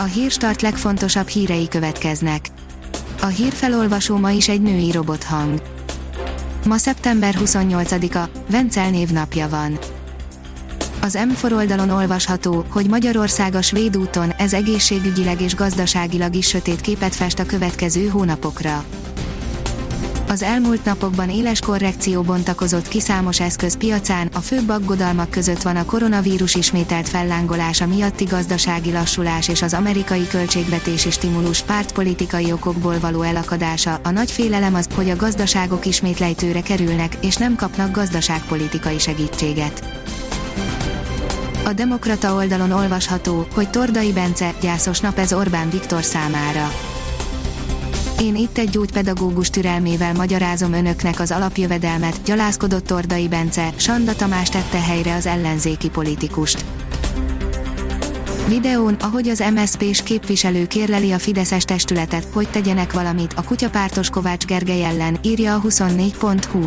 A hírstart legfontosabb hírei következnek. A hírfelolvasó ma is egy női robothang. Ma szeptember 28-a, Vencel névnapja van. Az M4 oldalon olvasható, hogy Magyarország a svéd úton, ez egészségügyileg és gazdaságilag is sötét képet fest a következő hónapokra. Az elmúlt napokban éles korrekció bontakozott ki számos eszköz piacán, a főbb aggodalmak között van a koronavírus ismételt fellángolása miatti gazdasági lassulás és az amerikai költségvetési stimulus pártpolitikai okokból való elakadása. A nagy félelem az, hogy a gazdaságok ismét lejtőre kerülnek, és nem kapnak gazdaságpolitikai segítséget. A Demokrata oldalon olvasható, hogy Tordai Bence, gyászos nap ez Orbán Viktor számára én itt egy gyógypedagógus türelmével magyarázom önöknek az alapjövedelmet, gyalázkodott Tordai Bence, Sanda Tamás tette helyre az ellenzéki politikust. Videón, ahogy az MSZP-s képviselő kérleli a Fideszes testületet, hogy tegyenek valamit a kutyapártos Kovács Gergely ellen, írja a 24.hu.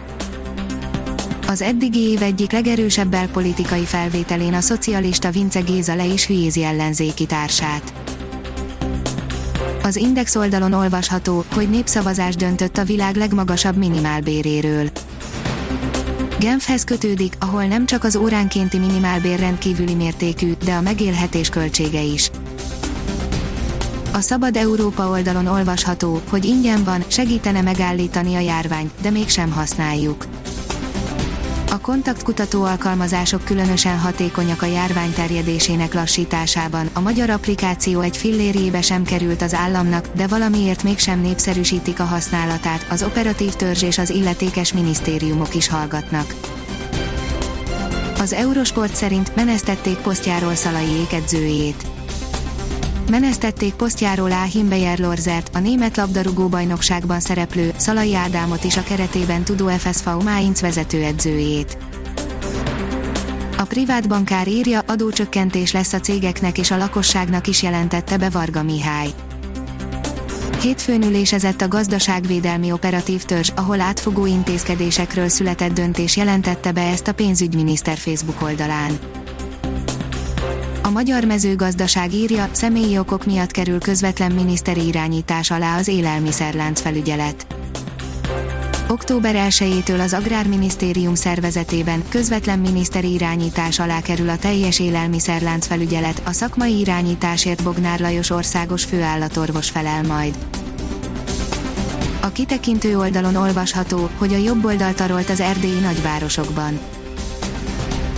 Az eddigi év egyik legerősebb belpolitikai felvételén a szocialista Vince Géza le is hülyézi ellenzéki társát. Az Index oldalon olvasható, hogy népszavazás döntött a világ legmagasabb minimálbéréről. Genfhez kötődik, ahol nem csak az óránkénti minimálbér rendkívüli mértékű, de a megélhetés költsége is. A Szabad Európa oldalon olvasható, hogy ingyen van, segítene megállítani a járványt, de mégsem használjuk. A kontaktkutató alkalmazások különösen hatékonyak a járvány terjedésének lassításában. A magyar applikáció egy fillérjébe sem került az államnak, de valamiért mégsem népszerűsítik a használatát. Az operatív törzs és az illetékes minisztériumok is hallgatnak. Az Eurosport szerint menesztették posztjáról Szalai edzőjét menesztették posztjáról Áhim Beyer-Lorzert, a német labdarúgó bajnokságban szereplő Szalai Ádámot is a keretében tudó FSV Mainz vezetőedzőjét. A privát bankár írja, adócsökkentés lesz a cégeknek és a lakosságnak is jelentette be Varga Mihály. Hétfőn ülésezett a gazdaságvédelmi operatív törzs, ahol átfogó intézkedésekről született döntés jelentette be ezt a pénzügyminiszter Facebook oldalán. Magyar mezőgazdaság írja, személyi okok miatt kerül közvetlen miniszteri irányítás alá az élelmiszerlánc felügyelet. Október 1-től az Agrárminisztérium szervezetében közvetlen miniszteri irányítás alá kerül a teljes élelmiszerlánc felügyelet, a szakmai irányításért Bognár Lajos országos főállatorvos felel majd. A kitekintő oldalon olvasható, hogy a jobb oldal tarolt az erdélyi nagyvárosokban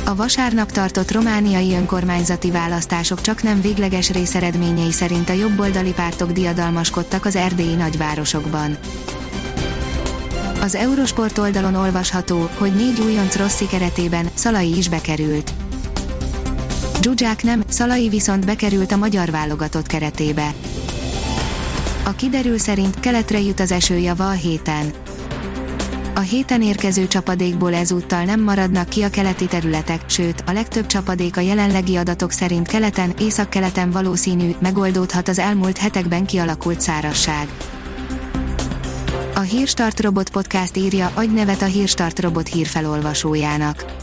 a vasárnap tartott romániai önkormányzati választások csak nem végleges részeredményei szerint a jobboldali pártok diadalmaskodtak az erdélyi nagyvárosokban. Az Eurosport oldalon olvasható, hogy négy újonc Rossi keretében Szalai is bekerült. Zsuzsák nem, Szalai viszont bekerült a magyar válogatott keretébe. A kiderül szerint keletre jut az esőjava a héten a héten érkező csapadékból ezúttal nem maradnak ki a keleti területek, sőt, a legtöbb csapadék a jelenlegi adatok szerint keleten, északkeleten valószínű, megoldódhat az elmúlt hetekben kialakult szárasság. A Hírstart Robot Podcast írja, adj nevet a Hírstart Robot hírfelolvasójának.